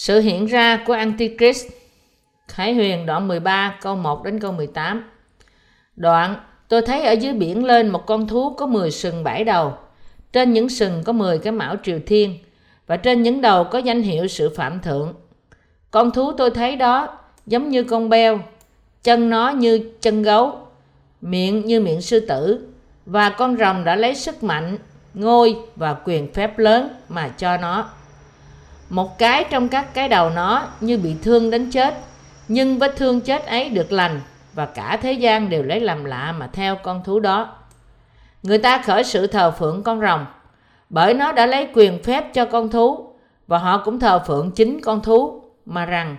Sự hiện ra của Antichrist. Khải Huyền đoạn 13 câu 1 đến câu 18 Đoạn, tôi thấy ở dưới biển lên một con thú có 10 sừng bảy đầu. Trên những sừng có 10 cái mão triều thiên, Và trên những đầu có danh hiệu sự phạm thượng. Con thú tôi thấy đó giống như con beo, Chân nó như chân gấu, Miệng như miệng sư tử, Và con rồng đã lấy sức mạnh, ngôi và quyền phép lớn mà cho nó một cái trong các cái đầu nó như bị thương đến chết nhưng vết thương chết ấy được lành và cả thế gian đều lấy làm lạ mà theo con thú đó người ta khởi sự thờ phượng con rồng, bởi nó đã lấy quyền phép cho con thú và họ cũng thờ phượng chính con thú mà rằng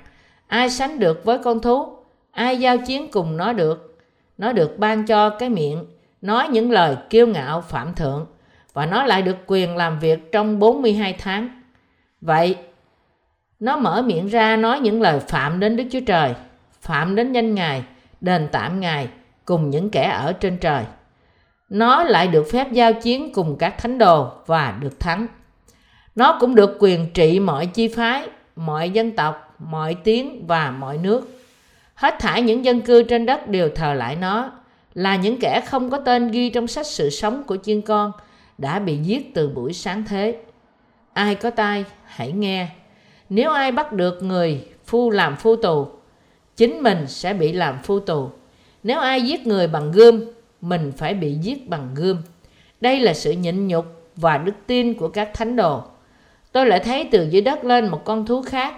ai sánh được với con thú, ai giao chiến cùng nó được nó được ban cho cái miệng, nói những lời kiêu ngạo, phạm thượng và nó lại được quyền làm việc trong 42 tháng. Vậy, nó mở miệng ra nói những lời phạm đến Đức Chúa Trời, phạm đến danh Ngài, đền tạm Ngài cùng những kẻ ở trên trời. Nó lại được phép giao chiến cùng các thánh đồ và được thắng. Nó cũng được quyền trị mọi chi phái, mọi dân tộc, mọi tiếng và mọi nước. Hết thảy những dân cư trên đất đều thờ lại nó, là những kẻ không có tên ghi trong sách sự sống của chiên con – đã bị giết từ buổi sáng thế. Ai có tai, hãy nghe. Nếu ai bắt được người phu làm phu tù, chính mình sẽ bị làm phu tù. Nếu ai giết người bằng gươm, mình phải bị giết bằng gươm. Đây là sự nhịn nhục và đức tin của các thánh đồ. Tôi lại thấy từ dưới đất lên một con thú khác,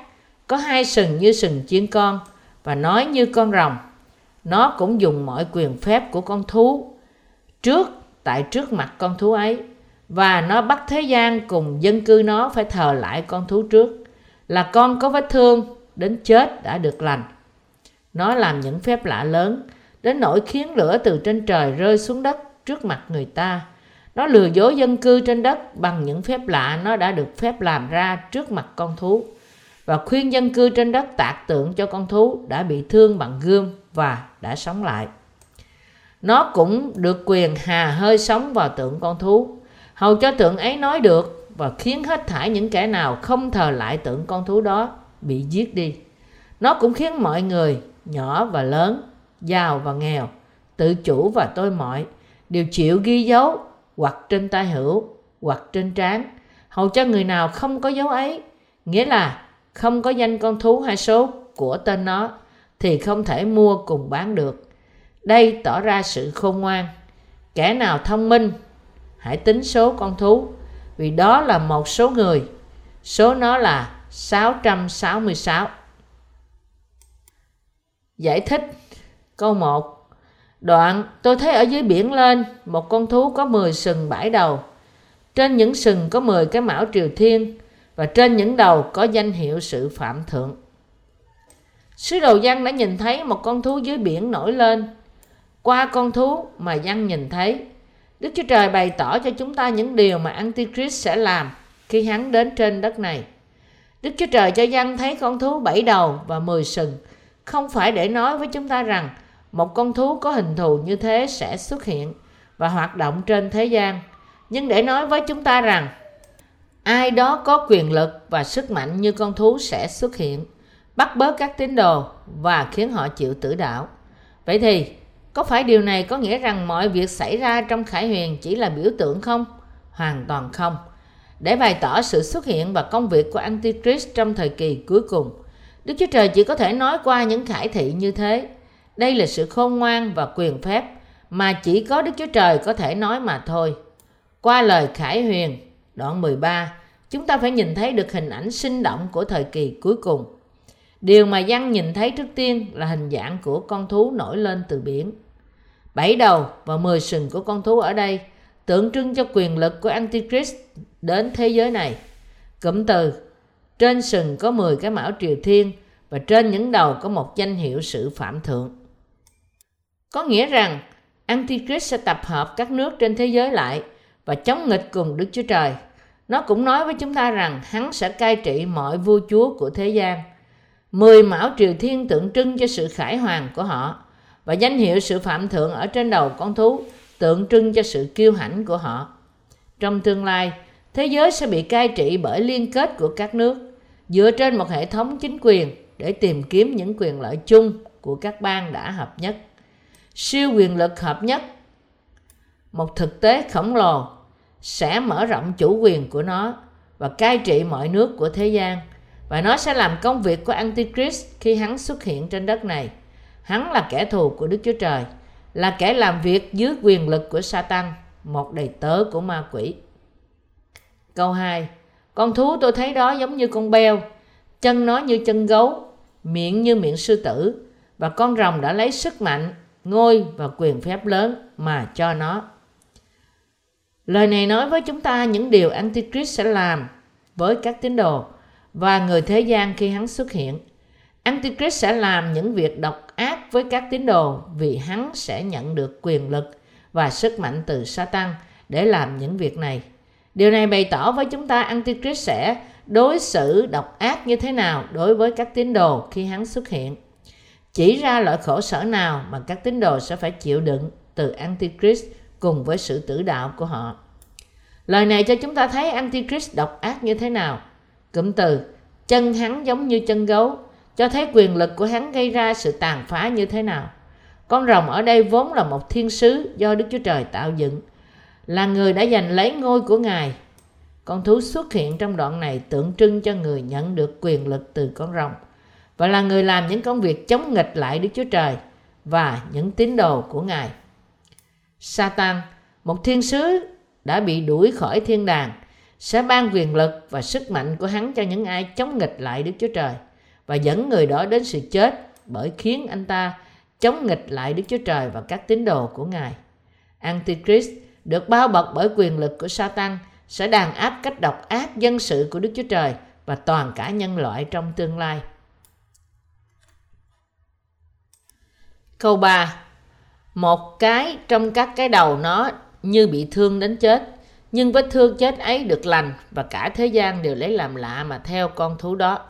có hai sừng như sừng chiên con và nói như con rồng. Nó cũng dùng mọi quyền phép của con thú trước tại trước mặt con thú ấy và nó bắt thế gian cùng dân cư nó phải thờ lại con thú trước. Là con có vết thương, đến chết đã được lành. Nó làm những phép lạ lớn, đến nỗi khiến lửa từ trên trời rơi xuống đất trước mặt người ta. Nó lừa dối dân cư trên đất bằng những phép lạ nó đã được phép làm ra trước mặt con thú. Và khuyên dân cư trên đất tạc tượng cho con thú đã bị thương bằng gươm và đã sống lại. Nó cũng được quyền hà hơi sống vào tượng con thú hầu cho tượng ấy nói được và khiến hết thảy những kẻ nào không thờ lại tượng con thú đó bị giết đi. Nó cũng khiến mọi người nhỏ và lớn, giàu và nghèo, tự chủ và tôi mọi đều chịu ghi dấu hoặc trên tay hữu hoặc trên trán. Hầu cho người nào không có dấu ấy, nghĩa là không có danh con thú hay số của tên nó, thì không thể mua cùng bán được. Đây tỏ ra sự khôn ngoan. Kẻ nào thông minh hãy tính số con thú, vì đó là một số người. Số nó là 666 giải thích. Câu 1 đoạn, tôi thấy ở dưới biển lên, một con thú có 10 sừng bảy đầu. Trên những sừng có 10 cái mão triều thiên, và trên những đầu có danh hiệu sự phạm thượng. Sứ đồ văn đã nhìn thấy một con thú dưới biển nổi lên. Qua con thú mà văn nhìn thấy Đức Chúa Trời bày tỏ cho chúng ta những điều mà Antichrist sẽ làm khi hắn đến trên đất này. Đức Chúa Trời cho dân thấy con thú bảy đầu và mười sừng, không phải để nói với chúng ta rằng một con thú có hình thù như thế sẽ xuất hiện và hoạt động trên thế gian, nhưng để nói với chúng ta rằng ai đó có quyền lực và sức mạnh như con thú sẽ xuất hiện, bắt bớ các tín đồ và khiến họ chịu tử đạo. Vậy thì có phải điều này có nghĩa rằng mọi việc xảy ra trong Khải Huyền chỉ là biểu tượng không? Hoàn toàn không. Để bày tỏ sự xuất hiện và công việc của Antichrist trong thời kỳ cuối cùng, Đức Chúa Trời chỉ có thể nói qua những khải thị như thế. Đây là sự khôn ngoan và quyền phép mà chỉ có Đức Chúa Trời có thể nói mà thôi. Qua lời Khải Huyền, đoạn 13, chúng ta phải nhìn thấy được hình ảnh sinh động của thời kỳ cuối cùng. Điều mà Giăng nhìn thấy trước tiên là hình dạng của con thú nổi lên từ biển bảy đầu và mười sừng của con thú ở đây tượng trưng cho quyền lực của Antichrist đến thế giới này. Cụm từ, trên sừng có 10 cái mão triều thiên và trên những đầu có một danh hiệu sự phạm thượng. Có nghĩa rằng Antichrist sẽ tập hợp các nước trên thế giới lại và chống nghịch cùng Đức Chúa Trời. Nó cũng nói với chúng ta rằng hắn sẽ cai trị mọi vua chúa của thế gian. Mười mão triều thiên tượng trưng cho sự khải hoàng của họ và danh hiệu sự phạm thượng ở trên đầu con thú tượng trưng cho sự kiêu hãnh của họ. Trong tương lai, thế giới sẽ bị cai trị bởi liên kết của các nước. dựa trên một hệ thống chính quyền để tìm kiếm những quyền lợi chung của các bang đã hợp nhất. Siêu quyền lực hợp nhất, một thực tế khổng lồ sẽ mở rộng chủ quyền của nó và cai trị mọi nước của thế gian và nó sẽ làm công việc của Antichrist khi hắn xuất hiện trên đất này. Hắn là kẻ thù của Đức Chúa Trời, là kẻ làm việc dưới quyền lực của Satan, một đầy tớ của ma quỷ. Câu 2. Con thú tôi thấy đó giống như con beo, chân nó như chân gấu, miệng như miệng sư tử, và con rồng đã lấy sức mạnh, ngôi và quyền phép lớn mà cho nó. Lời này nói với chúng ta những điều Antichrist sẽ làm với các tín đồ và người thế gian khi hắn xuất hiện. Antichrist sẽ làm những việc độc ác với các tín đồ vì hắn sẽ nhận được quyền lực và sức mạnh từ Satan để làm những việc này. Điều này bày tỏ với chúng ta Antichrist sẽ đối xử độc ác như thế nào đối với các tín đồ khi hắn xuất hiện. Chỉ ra loại khổ sở nào mà các tín đồ sẽ phải chịu đựng từ Antichrist cùng với sự tử đạo của họ. Lời này cho chúng ta thấy Antichrist độc ác như thế nào. Cụm từ, chân hắn giống như chân gấu cho thấy quyền lực của hắn gây ra sự tàn phá như thế nào. Con rồng ở đây vốn là một thiên sứ do Đức Chúa Trời tạo dựng, là người đã giành lấy ngôi của Ngài. Con thú xuất hiện trong đoạn này tượng trưng cho người nhận được quyền lực từ con rồng và là người làm những công việc chống nghịch lại Đức Chúa Trời và những tín đồ của Ngài. Satan, một thiên sứ đã bị đuổi khỏi thiên đàng, sẽ ban quyền lực và sức mạnh của hắn cho những ai chống nghịch lại Đức Chúa Trời và dẫn người đó đến sự chết bởi khiến anh ta chống nghịch lại Đức Chúa Trời và các tín đồ của Ngài. Antichrist được bao bọc bởi quyền lực của Satan sẽ đàn áp cách độc ác dân sự của Đức Chúa Trời và toàn cả nhân loại trong tương lai. Câu 3 Một cái trong các cái đầu nó như bị thương đến chết, nhưng vết thương chết ấy được lành và cả thế gian đều lấy làm lạ mà theo con thú đó.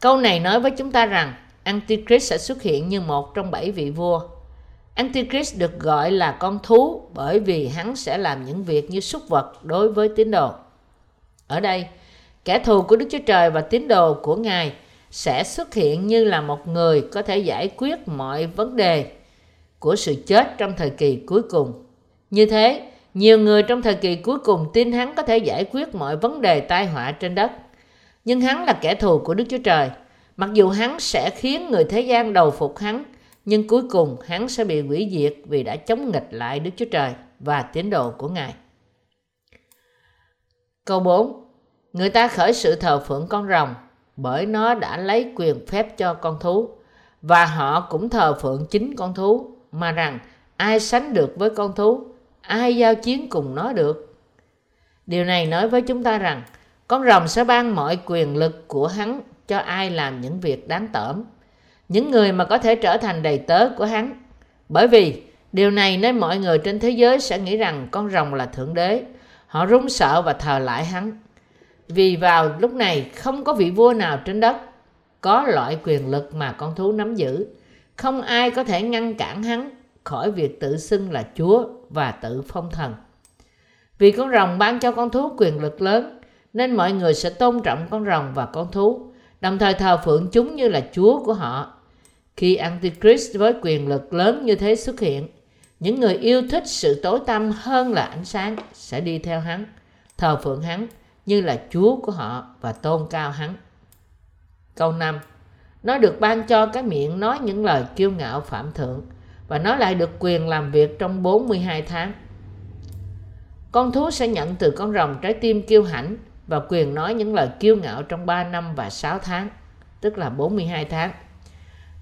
Câu này nói với chúng ta rằng Antichrist sẽ xuất hiện như một trong bảy vị vua. Antichrist được gọi là con thú bởi vì hắn sẽ làm những việc như súc vật đối với tín đồ. Ở đây, kẻ thù của Đức Chúa Trời và tín đồ của Ngài sẽ xuất hiện như là một người có thể giải quyết mọi vấn đề của sự chết trong thời kỳ cuối cùng. Như thế, nhiều người trong thời kỳ cuối cùng tin hắn có thể giải quyết mọi vấn đề tai họa trên đất. Nhưng hắn là kẻ thù của Đức Chúa Trời. Mặc dù hắn sẽ khiến người thế gian đầu phục hắn, nhưng cuối cùng hắn sẽ bị hủy diệt vì đã chống nghịch lại Đức Chúa Trời và tín đồ của Ngài. Câu 4. Người ta khởi sự thờ phượng con rồng bởi nó đã lấy quyền phép cho con thú và họ cũng thờ phượng chính con thú mà rằng ai sánh được với con thú ai giao chiến cùng nó được điều này nói với chúng ta rằng con rồng sẽ ban mọi quyền lực của hắn cho ai làm những việc đáng tởm. Những người mà có thể trở thành đầy tớ của hắn. Bởi vì, điều này nên mọi người trên thế giới sẽ nghĩ rằng con rồng là thượng đế. Họ run sợ và thờ lại hắn. Vì vào lúc này, không có vị vua nào trên đất có loại quyền lực mà con thú nắm giữ. Không ai có thể ngăn cản hắn khỏi việc tự xưng là chúa và tự phong thần. Vì con rồng ban cho con thú quyền lực lớn nên mọi người sẽ tôn trọng con rồng và con thú đồng thời thờ phượng chúng như là chúa của họ khi antichrist với quyền lực lớn như thế xuất hiện, những người yêu thích sự tối tăm hơn là ánh sáng sẽ đi theo hắn, thờ phượng hắn như là Chúa của họ và tôn cao hắn. Câu 5 Nó được ban cho cái miệng nói những lời kiêu ngạo phạm thượng và nó lại được quyền làm việc trong 42 tháng. Con thú sẽ nhận từ con rồng trái tim kiêu hãnh và quyền nói những lời kiêu ngạo trong 3 năm và 6 tháng, tức là 42 tháng.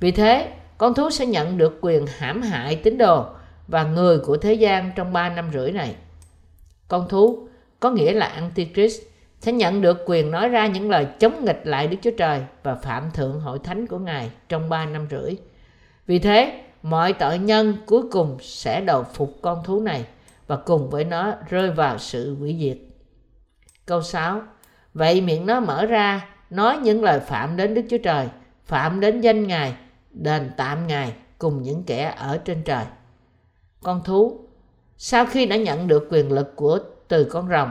Vì thế, con thú sẽ nhận được quyền hãm hại tín đồ và người của thế gian trong 3 năm rưỡi này. Con thú có nghĩa là Antichrist sẽ nhận được quyền nói ra những lời chống nghịch lại Đức Chúa Trời và phạm thượng hội thánh của Ngài trong 3 năm rưỡi. Vì thế, mọi tội nhân cuối cùng sẽ đầu phục con thú này và cùng với nó rơi vào sự hủy diệt. Câu 6 Vậy miệng nó mở ra, nói những lời phạm đến Đức Chúa Trời, phạm đến danh Ngài, đền tạm Ngài cùng những kẻ ở trên trời. Con thú, sau khi đã nhận được quyền lực của từ con rồng,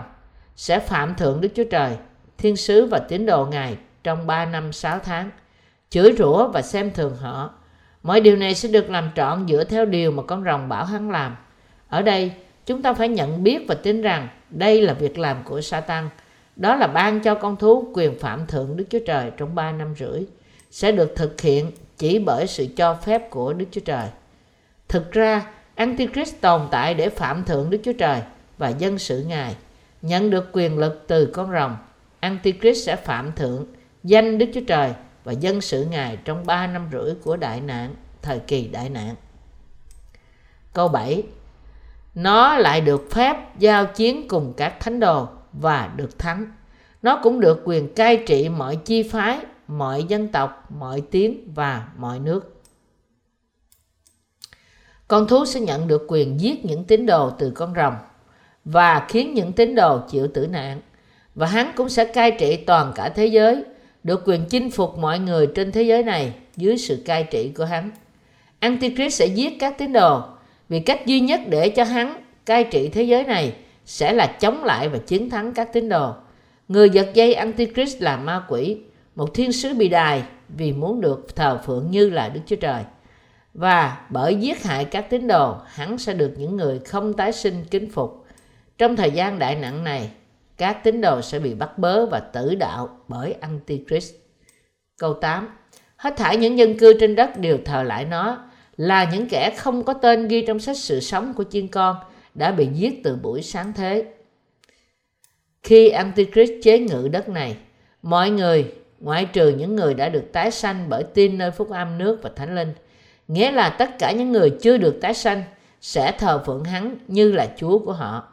sẽ phạm thượng Đức Chúa Trời, thiên sứ và tín đồ Ngài trong 3 năm 6 tháng, chửi rủa và xem thường họ. Mọi điều này sẽ được làm trọn dựa theo điều mà con rồng bảo hắn làm. Ở đây, chúng ta phải nhận biết và tin rằng đây là việc làm của Satan. Đó là ban cho con thú quyền phạm thượng Đức Chúa Trời trong 3 năm rưỡi. Sẽ được thực hiện chỉ bởi sự cho phép của Đức Chúa Trời. Thực ra, Antichrist tồn tại để phạm thượng Đức Chúa Trời và dân sự Ngài. Nhận được quyền lực từ con rồng, Antichrist sẽ phạm thượng danh Đức Chúa Trời và dân sự Ngài trong 3 năm rưỡi của đại nạn, thời kỳ đại nạn. Câu 7 nó lại được phép giao chiến cùng các thánh đồ và được thắng. Nó cũng được quyền cai trị mọi chi phái, mọi dân tộc, mọi tiếng và mọi nước. Con thú sẽ nhận được quyền giết những tín đồ từ con rồng và khiến những tín đồ chịu tử nạn. Và hắn cũng sẽ cai trị toàn cả thế giới, được quyền chinh phục mọi người trên thế giới này dưới sự cai trị của hắn. Antichrist sẽ giết các tín đồ vì cách duy nhất để cho hắn cai trị thế giới này sẽ là chống lại và chiến thắng các tín đồ. Người giật dây Antichrist là ma quỷ, một thiên sứ bị đài vì muốn được thờ phượng như là Đức Chúa Trời. Và bởi giết hại các tín đồ, hắn sẽ được những người không tái sinh kính phục. Trong thời gian đại nặng này, các tín đồ sẽ bị bắt bớ và tử đạo bởi Antichrist. Câu 8. Hết thảy những dân cư trên đất đều thờ lại nó, là những kẻ không có tên ghi trong sách sự sống của chiên con đã bị giết từ buổi sáng thế. Khi Antichrist chế ngự đất này, mọi người, ngoại trừ những người đã được tái sanh bởi tin nơi phúc âm nước và thánh linh, nghĩa là tất cả những người chưa được tái sanh sẽ thờ phượng hắn như là Chúa của họ.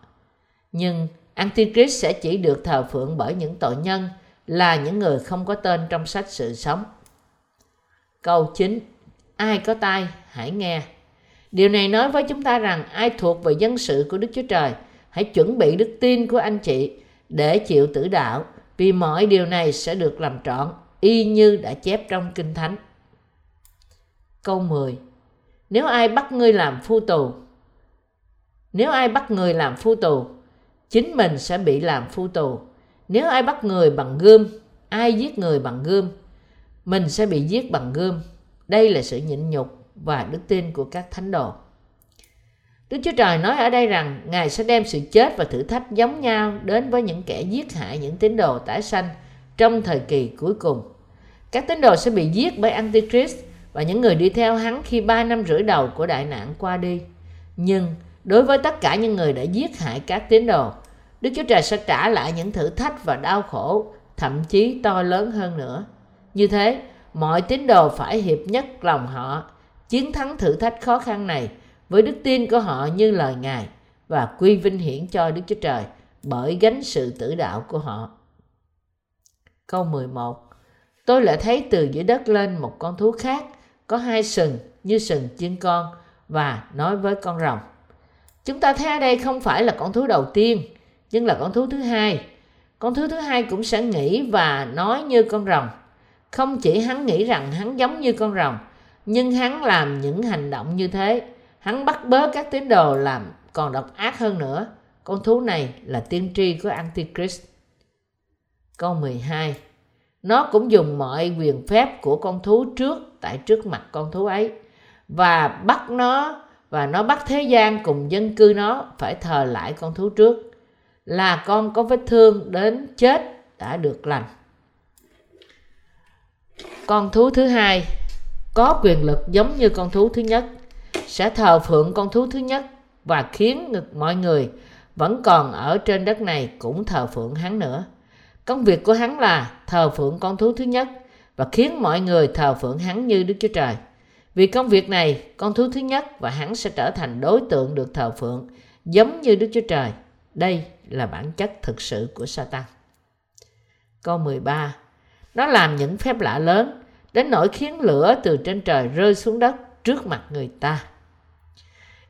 Nhưng Antichrist sẽ chỉ được thờ phượng bởi những tội nhân là những người không có tên trong sách sự sống. Câu 9. Ai có tai, hãy nghe. Điều này nói với chúng ta rằng ai thuộc về dân sự của Đức Chúa Trời, hãy chuẩn bị đức tin của anh chị để chịu tử đạo, vì mọi điều này sẽ được làm trọn, y như đã chép trong Kinh Thánh. Câu 10. Nếu ai bắt ngươi làm phu tù, nếu ai bắt người làm phu tù, chính mình sẽ bị làm phu tù. Nếu ai bắt người bằng gươm, ai giết người bằng gươm, mình sẽ bị giết bằng gươm. Đây là sự nhịn nhục và đức tin của các thánh đồ. Đức Chúa Trời nói ở đây rằng Ngài sẽ đem sự chết và thử thách giống nhau đến với những kẻ giết hại những tín đồ tái sanh trong thời kỳ cuối cùng. Các tín đồ sẽ bị giết bởi Antichrist và những người đi theo hắn khi ba năm rưỡi đầu của đại nạn qua đi. Nhưng đối với tất cả những người đã giết hại các tín đồ, Đức Chúa Trời sẽ trả lại những thử thách và đau khổ, thậm chí to lớn hơn nữa. Như thế, mọi tín đồ phải hiệp nhất lòng họ, chiến thắng thử thách khó khăn này với đức tin của họ như lời Ngài và quy vinh hiển cho Đức Chúa Trời bởi gánh sự tử đạo của họ. Câu 11 Tôi lại thấy từ dưới đất lên một con thú khác, có hai sừng như sừng chiên con và nói với con rồng. Chúng ta thấy ở đây không phải là con thú đầu tiên, nhưng là con thú thứ hai. Con thú thứ hai cũng sẽ nghĩ và nói như con rồng. Không chỉ hắn nghĩ rằng hắn giống như con rồng, nhưng hắn làm những hành động như thế. Hắn bắt bớ các tín đồ làm còn độc ác hơn nữa. Con thú này là tiên tri của Antichrist. Câu 12 Nó cũng dùng mọi quyền phép của con thú trước tại trước mặt con thú ấy và bắt nó và nó bắt thế gian cùng dân cư nó phải thờ lại con thú trước là con có vết thương đến chết đã được lành con thú thứ hai, có quyền lực giống như con thú thứ nhất, sẽ thờ phượng con thú thứ nhất và khiến mọi người vẫn còn ở trên đất này cũng thờ phượng hắn nữa. Công việc của hắn là thờ phượng con thú thứ nhất và khiến mọi người thờ phượng hắn như đức chúa trời. Vì công việc này, con thú thứ nhất và hắn sẽ trở thành đối tượng được thờ phượng giống như đức chúa trời. Đây là bản chất thực sự của Satan. Câu 13 nó làm những phép lạ lớn đến nỗi khiến lửa từ trên trời rơi xuống đất trước mặt người ta.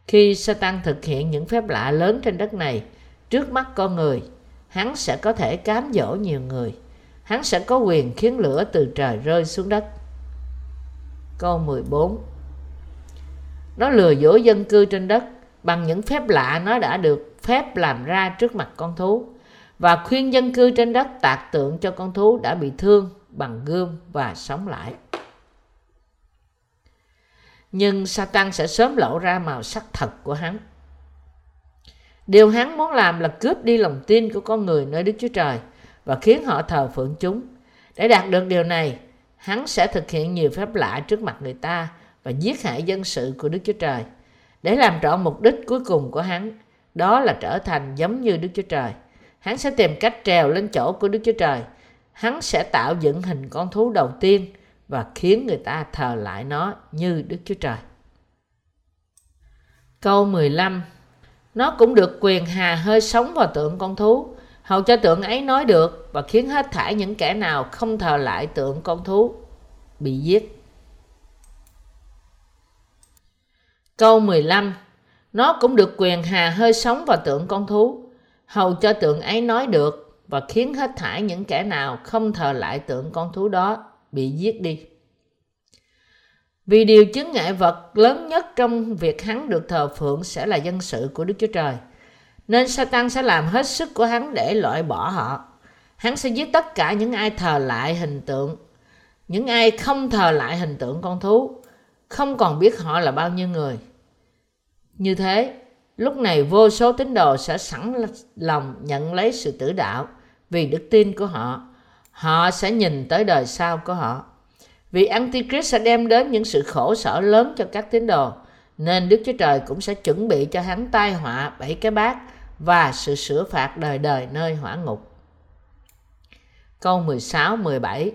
Khi Satan thực hiện những phép lạ lớn trên đất này trước mắt con người, hắn sẽ có thể cám dỗ nhiều người. Hắn sẽ có quyền khiến lửa từ trời rơi xuống đất. Câu 14 Nó lừa dối dân cư trên đất bằng những phép lạ nó đã được phép làm ra trước mặt con thú và khuyên dân cư trên đất tạc tượng cho con thú đã bị thương bằng gươm và sống lại. Nhưng Satan sẽ sớm lộ ra màu sắc thật của hắn. Điều hắn muốn làm là cướp đi lòng tin của con người nơi Đức Chúa Trời và khiến họ thờ phượng chúng. Để đạt được điều này, hắn sẽ thực hiện nhiều phép lạ trước mặt người ta và giết hại dân sự của Đức Chúa Trời. Để làm trọn mục đích cuối cùng của hắn, đó là trở thành giống như Đức Chúa Trời. Hắn sẽ tìm cách trèo lên chỗ của Đức Chúa Trời. Hắn sẽ tạo dựng hình con thú đầu tiên và khiến người ta thờ lại nó như Đức Chúa Trời. Câu 15 Nó cũng được quyền hà hơi sống vào tượng con thú, hầu cho tượng ấy nói được và khiến hết thảy những kẻ nào không thờ lại tượng con thú bị giết. Câu 15 Nó cũng được quyền hà hơi sống vào tượng con thú, hầu cho tượng ấy nói được và khiến hết thảy những kẻ nào không thờ lại tượng con thú đó bị giết đi. Vì điều chứng ngại vật lớn nhất trong việc hắn được thờ phượng sẽ là dân sự của Đức Chúa Trời. Nên Satan sẽ làm hết sức của hắn để loại bỏ họ. Hắn sẽ giết tất cả những ai thờ lại hình tượng, những ai không thờ lại hình tượng con thú, không còn biết họ là bao nhiêu người. Như thế, lúc này vô số tín đồ sẽ sẵn lòng nhận lấy sự tử đạo vì đức tin của họ. Họ sẽ nhìn tới đời sau của họ. Vì Antichrist sẽ đem đến những sự khổ sở lớn cho các tín đồ, nên Đức Chúa Trời cũng sẽ chuẩn bị cho hắn tai họa bảy cái bát và sự sửa phạt đời đời nơi hỏa ngục. Câu 16, 17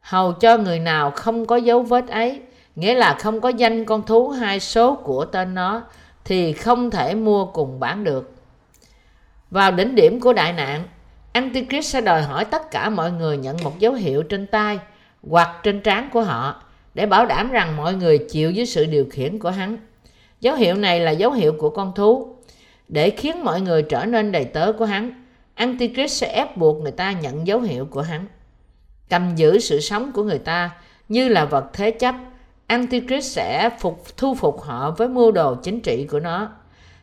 Hầu cho người nào không có dấu vết ấy, nghĩa là không có danh con thú hai số của tên nó, thì không thể mua cùng bán được. Vào đỉnh điểm của đại nạn, Antichrist sẽ đòi hỏi tất cả mọi người nhận một dấu hiệu trên tay hoặc trên trán của họ để bảo đảm rằng mọi người chịu dưới sự điều khiển của hắn. Dấu hiệu này là dấu hiệu của con thú. Để khiến mọi người trở nên đầy tớ của hắn, Antichrist sẽ ép buộc người ta nhận dấu hiệu của hắn. Cầm giữ sự sống của người ta như là vật thế chấp, Antichrist sẽ phục thu phục họ với mưu đồ chính trị của nó.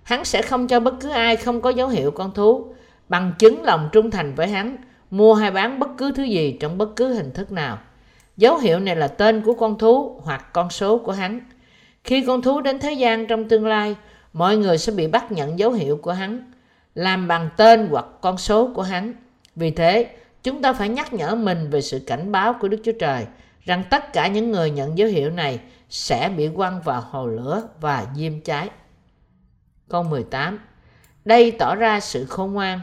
Hắn sẽ không cho bất cứ ai không có dấu hiệu con thú, bằng chứng lòng trung thành với hắn, mua hay bán bất cứ thứ gì trong bất cứ hình thức nào. Dấu hiệu này là tên của con thú hoặc con số của hắn. Khi con thú đến thế gian trong tương lai, mọi người sẽ bị bắt nhận dấu hiệu của hắn, làm bằng tên hoặc con số của hắn. Vì thế, chúng ta phải nhắc nhở mình về sự cảnh báo của Đức Chúa Trời rằng tất cả những người nhận dấu hiệu này sẽ bị quăng vào hồ lửa và diêm cháy. Câu 18 Đây tỏ ra sự khôn ngoan.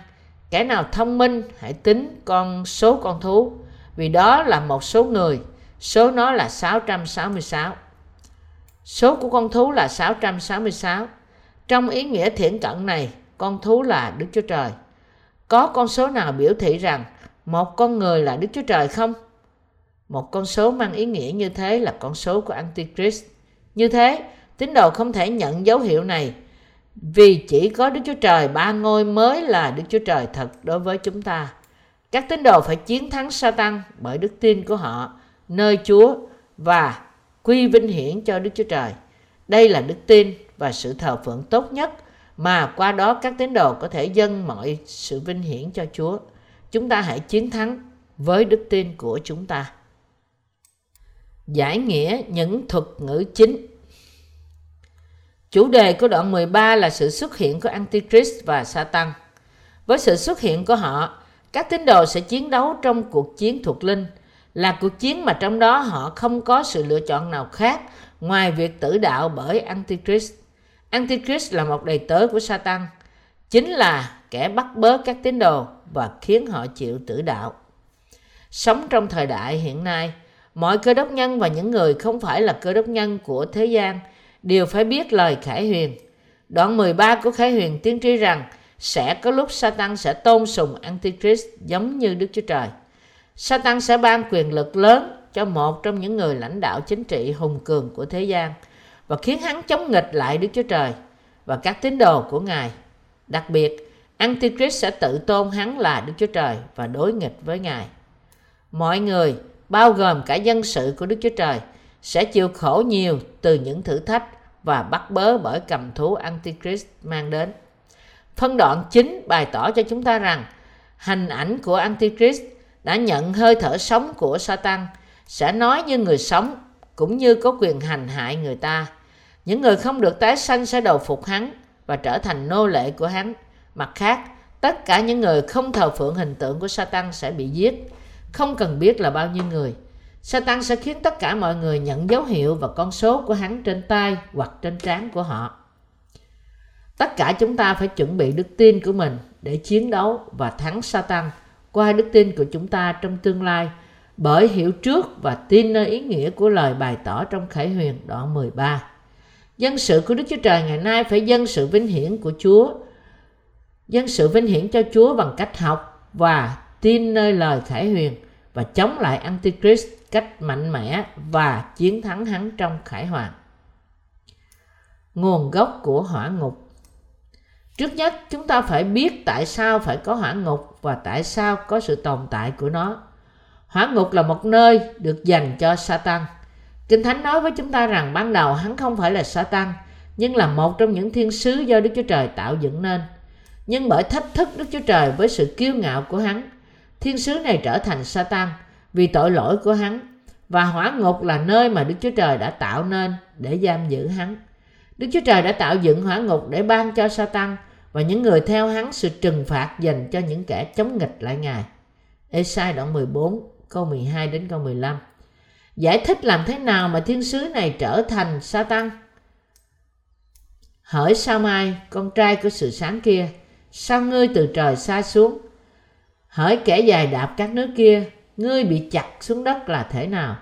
Kẻ nào thông minh hãy tính con số con thú vì đó là một số người, số nó là 666. Số của con thú là 666. Trong ý nghĩa thiển cận này, con thú là Đức Chúa Trời. Có con số nào biểu thị rằng một con người là Đức Chúa Trời không? Một con số mang ý nghĩa như thế là con số của Antichrist. Như thế, tín đồ không thể nhận dấu hiệu này vì chỉ có Đức Chúa Trời ba ngôi mới là Đức Chúa Trời thật đối với chúng ta. Các tín đồ phải chiến thắng Satan bởi đức tin của họ nơi Chúa và quy vinh hiển cho Đức Chúa Trời. Đây là đức tin và sự thờ phượng tốt nhất mà qua đó các tín đồ có thể dâng mọi sự vinh hiển cho Chúa. Chúng ta hãy chiến thắng với đức tin của chúng ta. Giải nghĩa những thuật ngữ chính Chủ đề của đoạn 13 là sự xuất hiện của Antichrist và Satan. Với sự xuất hiện của họ, các tín đồ sẽ chiến đấu trong cuộc chiến thuộc linh, là cuộc chiến mà trong đó họ không có sự lựa chọn nào khác ngoài việc tử đạo bởi Antichrist. Antichrist là một đầy tớ của Satan, chính là kẻ bắt bớ các tín đồ và khiến họ chịu tử đạo. Sống trong thời đại hiện nay, mọi cơ đốc nhân và những người không phải là cơ đốc nhân của thế gian đều phải biết lời khải huyền. Đoạn 13 của khải huyền tiên tri rằng sẽ có lúc Satan sẽ tôn sùng Antichrist giống như Đức Chúa Trời. Satan sẽ ban quyền lực lớn cho một trong những người lãnh đạo chính trị hùng cường của thế gian và khiến hắn chống nghịch lại Đức Chúa Trời và các tín đồ của Ngài. Đặc biệt, Antichrist sẽ tự tôn hắn là Đức Chúa Trời và đối nghịch với Ngài. Mọi người, bao gồm cả dân sự của Đức Chúa Trời, sẽ chịu khổ nhiều từ những thử thách và bắt bớ bởi cầm thú Antichrist mang đến. Phân đoạn chính bày tỏ cho chúng ta rằng hình ảnh của Antichrist đã nhận hơi thở sống của Satan sẽ nói như người sống cũng như có quyền hành hại người ta. Những người không được tái sanh sẽ đầu phục hắn và trở thành nô lệ của hắn. Mặt khác, tất cả những người không thờ phượng hình tượng của Satan sẽ bị giết, không cần biết là bao nhiêu người. Satan sẽ khiến tất cả mọi người nhận dấu hiệu và con số của hắn trên tay hoặc trên trán của họ. Tất cả chúng ta phải chuẩn bị đức tin của mình để chiến đấu và thắng Satan qua đức tin của chúng ta trong tương lai bởi hiểu trước và tin nơi ý nghĩa của lời bày tỏ trong Khải Huyền đoạn 13. Dân sự của Đức Chúa Trời ngày nay phải dân sự vinh hiển của Chúa, dân sự vinh hiển cho Chúa bằng cách học và tin nơi lời Khải Huyền và chống lại Antichrist cách mạnh mẽ và chiến thắng hắn trong khải hoàn. Nguồn gốc của hỏa ngục Trước nhất, chúng ta phải biết tại sao phải có hỏa ngục và tại sao có sự tồn tại của nó. Hỏa ngục là một nơi được dành cho Satan. Kinh Thánh nói với chúng ta rằng ban đầu hắn không phải là Satan, nhưng là một trong những thiên sứ do Đức Chúa Trời tạo dựng nên. Nhưng bởi thách thức Đức Chúa Trời với sự kiêu ngạo của hắn, thiên sứ này trở thành Satan vì tội lỗi của hắn. Và hỏa ngục là nơi mà Đức Chúa Trời đã tạo nên để giam giữ hắn. Đức Chúa Trời đã tạo dựng hỏa ngục để ban cho Satan và những người theo hắn sự trừng phạt dành cho những kẻ chống nghịch lại Ngài. Esai đoạn 14 câu 12 đến câu 15. Giải thích làm thế nào mà thiên sứ này trở thành Satan? Hỡi sao mai, con trai của sự sáng kia, sao ngươi từ trời xa xuống? Hỡi kẻ dài đạp các nước kia, ngươi bị chặt xuống đất là thế nào?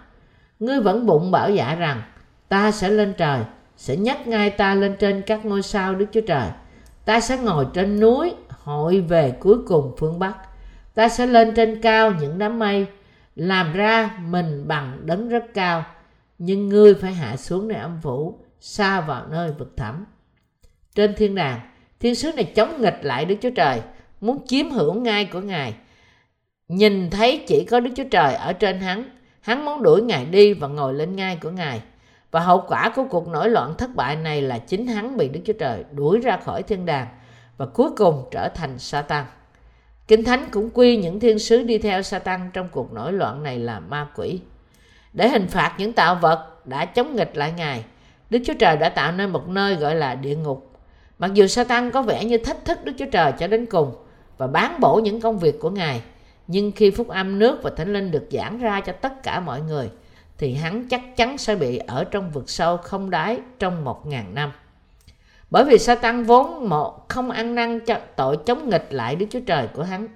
Ngươi vẫn bụng bảo giả rằng, ta sẽ lên trời, sẽ nhắc ngay ta lên trên các ngôi sao Đức Chúa Trời. Ta sẽ ngồi trên núi, hội về cuối cùng phương Bắc. Ta sẽ lên trên cao những đám mây, làm ra mình bằng đấng rất cao nhưng ngươi phải hạ xuống nơi âm phủ xa vào nơi vực thẳm trên thiên đàng thiên sứ này chống nghịch lại đức chúa trời muốn chiếm hưởng ngai của ngài nhìn thấy chỉ có đức chúa trời ở trên hắn hắn muốn đuổi ngài đi và ngồi lên ngai của ngài và hậu quả của cuộc nổi loạn thất bại này là chính hắn bị đức chúa trời đuổi ra khỏi thiên đàng và cuối cùng trở thành Satan. Kinh Thánh cũng quy những thiên sứ đi theo Satan trong cuộc nổi loạn này là ma quỷ. Để hình phạt những tạo vật đã chống nghịch lại Ngài, Đức Chúa Trời đã tạo nên một nơi gọi là địa ngục. Mặc dù Satan có vẻ như thách thức Đức Chúa Trời cho đến cùng và bán bổ những công việc của Ngài, nhưng khi phúc âm nước và thánh linh được giảng ra cho tất cả mọi người, thì hắn chắc chắn sẽ bị ở trong vực sâu không đáy trong một ngàn năm. Bởi vì Satan vốn một không ăn năn cho tội chống nghịch lại Đức Chúa Trời của hắn.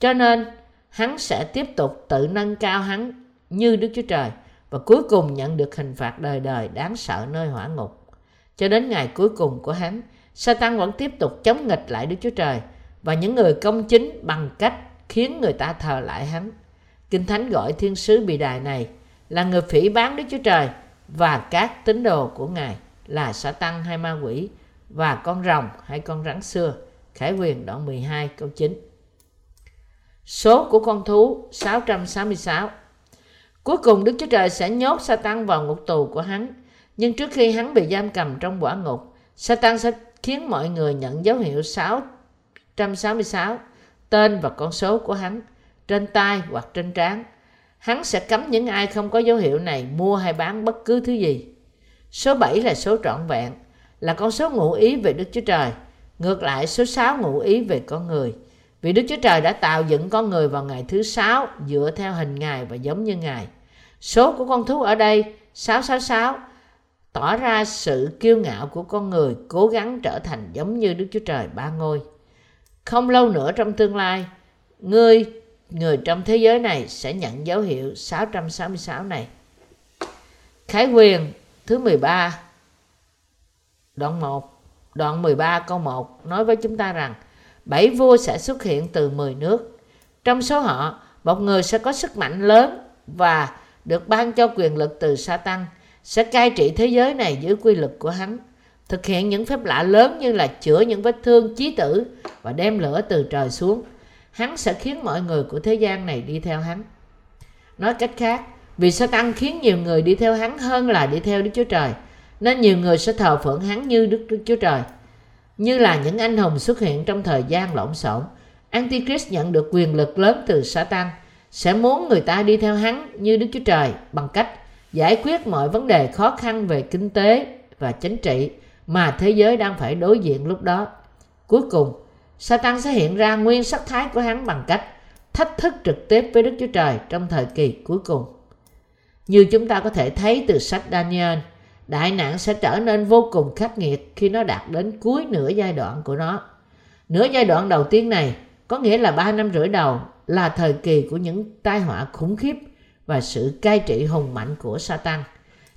Cho nên hắn sẽ tiếp tục tự nâng cao hắn như Đức Chúa Trời và cuối cùng nhận được hình phạt đời đời đáng sợ nơi hỏa ngục. Cho đến ngày cuối cùng của hắn, Satan vẫn tiếp tục chống nghịch lại Đức Chúa Trời và những người công chính bằng cách khiến người ta thờ lại hắn. Kinh Thánh gọi thiên sứ bị đài này là người phỉ bán Đức Chúa Trời và các tín đồ của Ngài là Satan hay ma quỷ và con rồng hay con rắn xưa. Khải quyền đoạn 12 câu 9. Số của con thú 666. Cuối cùng Đức Chúa Trời sẽ nhốt sa tăng vào ngục tù của hắn. Nhưng trước khi hắn bị giam cầm trong quả ngục, sa tăng sẽ khiến mọi người nhận dấu hiệu 666, tên và con số của hắn, trên tay hoặc trên trán. Hắn sẽ cấm những ai không có dấu hiệu này mua hay bán bất cứ thứ gì. Số 7 là số trọn vẹn là con số ngụ ý về Đức Chúa Trời. Ngược lại số 6 ngụ ý về con người. Vì Đức Chúa Trời đã tạo dựng con người vào ngày thứ sáu dựa theo hình Ngài và giống như Ngài. Số của con thú ở đây 666 tỏ ra sự kiêu ngạo của con người cố gắng trở thành giống như Đức Chúa Trời ba ngôi. Không lâu nữa trong tương lai, ngươi, người trong thế giới này sẽ nhận dấu hiệu 666 này. Khải quyền thứ 13 Đoạn 1, đoạn 13 câu 1 nói với chúng ta rằng bảy vua sẽ xuất hiện từ 10 nước. Trong số họ, một người sẽ có sức mạnh lớn và được ban cho quyền lực từ Satan sẽ cai trị thế giới này dưới quy luật của hắn thực hiện những phép lạ lớn như là chữa những vết thương chí tử và đem lửa từ trời xuống. Hắn sẽ khiến mọi người của thế gian này đi theo hắn. Nói cách khác vì Satan khiến nhiều người đi theo hắn hơn là đi theo Đức Chúa Trời nên nhiều người sẽ thờ phượng hắn như Đức, Đức Chúa Trời. Như là những anh hùng xuất hiện trong thời gian lộn xộn, Antichrist nhận được quyền lực lớn từ Satan, sẽ muốn người ta đi theo hắn như Đức Chúa Trời bằng cách giải quyết mọi vấn đề khó khăn về kinh tế và chính trị mà thế giới đang phải đối diện lúc đó. Cuối cùng, Satan sẽ hiện ra nguyên sắc thái của hắn bằng cách thách thức trực tiếp với Đức Chúa Trời trong thời kỳ cuối cùng. Như chúng ta có thể thấy từ sách Daniel, đại nạn sẽ trở nên vô cùng khắc nghiệt khi nó đạt đến cuối nửa giai đoạn của nó. Nửa giai đoạn đầu tiên này có nghĩa là ba năm rưỡi đầu là thời kỳ của những tai họa khủng khiếp và sự cai trị hùng mạnh của Satan.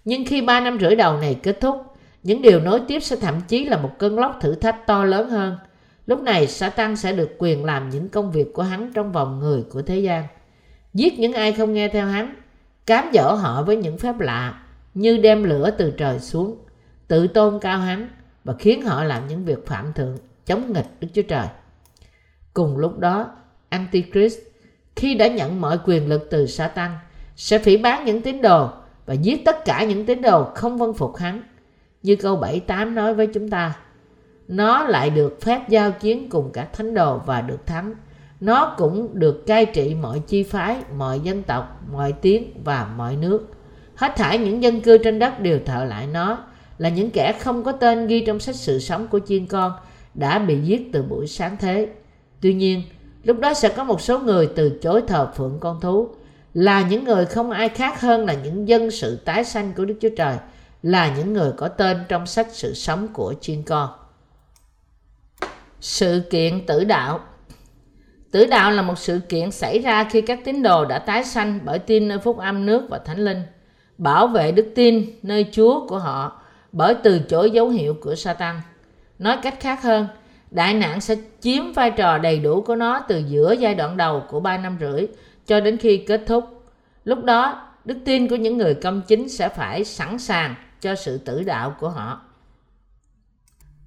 Nhưng khi ba năm rưỡi đầu này kết thúc, những điều nối tiếp sẽ thậm chí là một cơn lốc thử thách to lớn hơn. Lúc này Satan sẽ được quyền làm những công việc của hắn trong vòng người của thế gian. Giết những ai không nghe theo hắn, cám dỗ họ với những phép lạ như đem lửa từ trời xuống, tự tôn cao hắn và khiến họ làm những việc phạm thượng chống nghịch Đức Chúa Trời. Cùng lúc đó, Antichrist khi đã nhận mọi quyền lực từ Satan sẽ phỉ bán những tín đồ và giết tất cả những tín đồ không vân phục hắn. Như câu 7-8 nói với chúng ta, nó lại được phép giao chiến cùng các thánh đồ và được thắng. Nó cũng được cai trị mọi chi phái, mọi dân tộc, mọi tiếng và mọi nước. Hết thảy những dân cư trên đất đều thợ lại nó là những kẻ không có tên ghi trong sách sự sống của chiên con đã bị giết từ buổi sáng thế. Tuy nhiên, lúc đó sẽ có một số người từ chối thờ phượng con thú là những người không ai khác hơn là những dân sự tái sanh của Đức Chúa Trời là những người có tên trong sách sự sống của chuyên con. Sự kiện tử đạo Tử đạo là một sự kiện xảy ra khi các tín đồ đã tái sanh bởi tin nơi phúc âm nước và thánh linh, bảo vệ đức tin nơi Chúa của họ bởi từ chối dấu hiệu của Satan. Nói cách khác hơn, đại nạn sẽ chiếm vai trò đầy đủ của nó từ giữa giai đoạn đầu của ba năm rưỡi cho đến khi kết thúc. Lúc đó, đức tin của những người công chính sẽ phải sẵn sàng cho sự tử đạo của họ.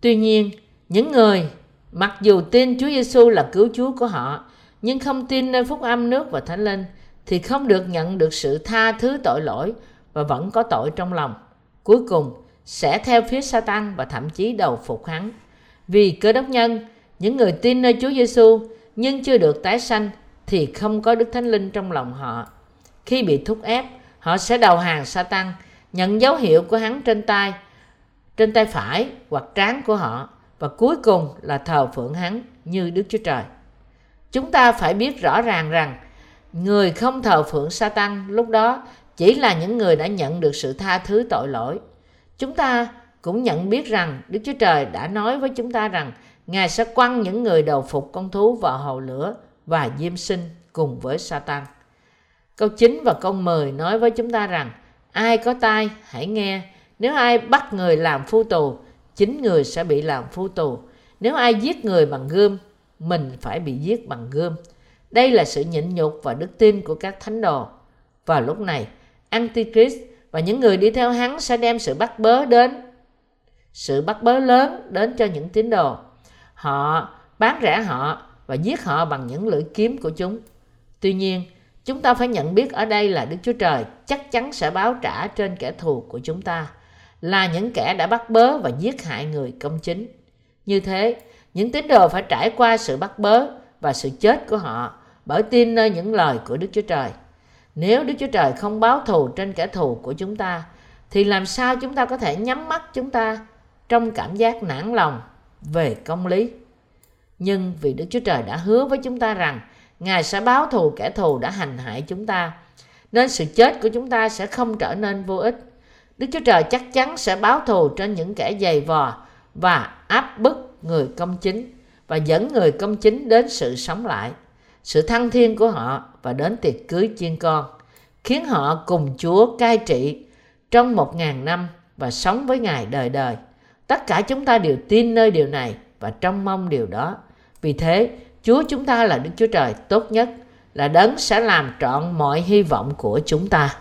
Tuy nhiên, những người mặc dù tin Chúa Giêsu là cứu Chúa của họ, nhưng không tin nơi phúc âm nước và thánh linh thì không được nhận được sự tha thứ tội lỗi và vẫn có tội trong lòng. Cuối cùng sẽ theo phía Satan và thậm chí đầu phục hắn. Vì cơ đốc nhân, những người tin nơi Chúa Giêsu nhưng chưa được tái sanh thì không có Đức Thánh Linh trong lòng họ. Khi bị thúc ép, họ sẽ đầu hàng Satan, nhận dấu hiệu của hắn trên tay, trên tay phải hoặc trán của họ và cuối cùng là thờ phượng hắn như Đức Chúa Trời. Chúng ta phải biết rõ ràng rằng người không thờ phượng Satan lúc đó chỉ là những người đã nhận được sự tha thứ tội lỗi. Chúng ta cũng nhận biết rằng Đức Chúa Trời đã nói với chúng ta rằng Ngài sẽ quăng những người đầu phục con thú vào hồ lửa và diêm sinh cùng với Satan. Câu 9 và câu 10 nói với chúng ta rằng ai có tai hãy nghe, nếu ai bắt người làm phu tù, chính người sẽ bị làm phu tù. Nếu ai giết người bằng gươm, mình phải bị giết bằng gươm. Đây là sự nhịn nhục và đức tin của các thánh đồ. Vào lúc này, Antichrist và những người đi theo hắn sẽ đem sự bắt bớ đến sự bắt bớ lớn đến cho những tín đồ. Họ bán rẻ họ và giết họ bằng những lưỡi kiếm của chúng. Tuy nhiên, chúng ta phải nhận biết ở đây là Đức Chúa Trời chắc chắn sẽ báo trả trên kẻ thù của chúng ta, là những kẻ đã bắt bớ và giết hại người công chính. Như thế, những tín đồ phải trải qua sự bắt bớ và sự chết của họ bởi tin nơi những lời của Đức Chúa Trời. Nếu Đức Chúa Trời không báo thù trên kẻ thù của chúng ta, thì làm sao chúng ta có thể nhắm mắt chúng ta trong cảm giác nản lòng về công lý? Nhưng vì Đức Chúa Trời đã hứa với chúng ta rằng Ngài sẽ báo thù kẻ thù đã hành hại chúng ta, nên sự chết của chúng ta sẽ không trở nên vô ích. Đức Chúa Trời chắc chắn sẽ báo thù trên những kẻ dày vò và áp bức người công chính và dẫn người công chính đến sự sống lại, sự thăng thiên của họ và đến tiệc cưới chiên con, khiến họ cùng Chúa cai trị trong một ngàn năm và sống với Ngài đời đời. Tất cả chúng ta đều tin nơi điều này và trông mong điều đó. Vì thế, Chúa chúng ta là Đức Chúa Trời tốt nhất, là đấng sẽ làm trọn mọi hy vọng của chúng ta.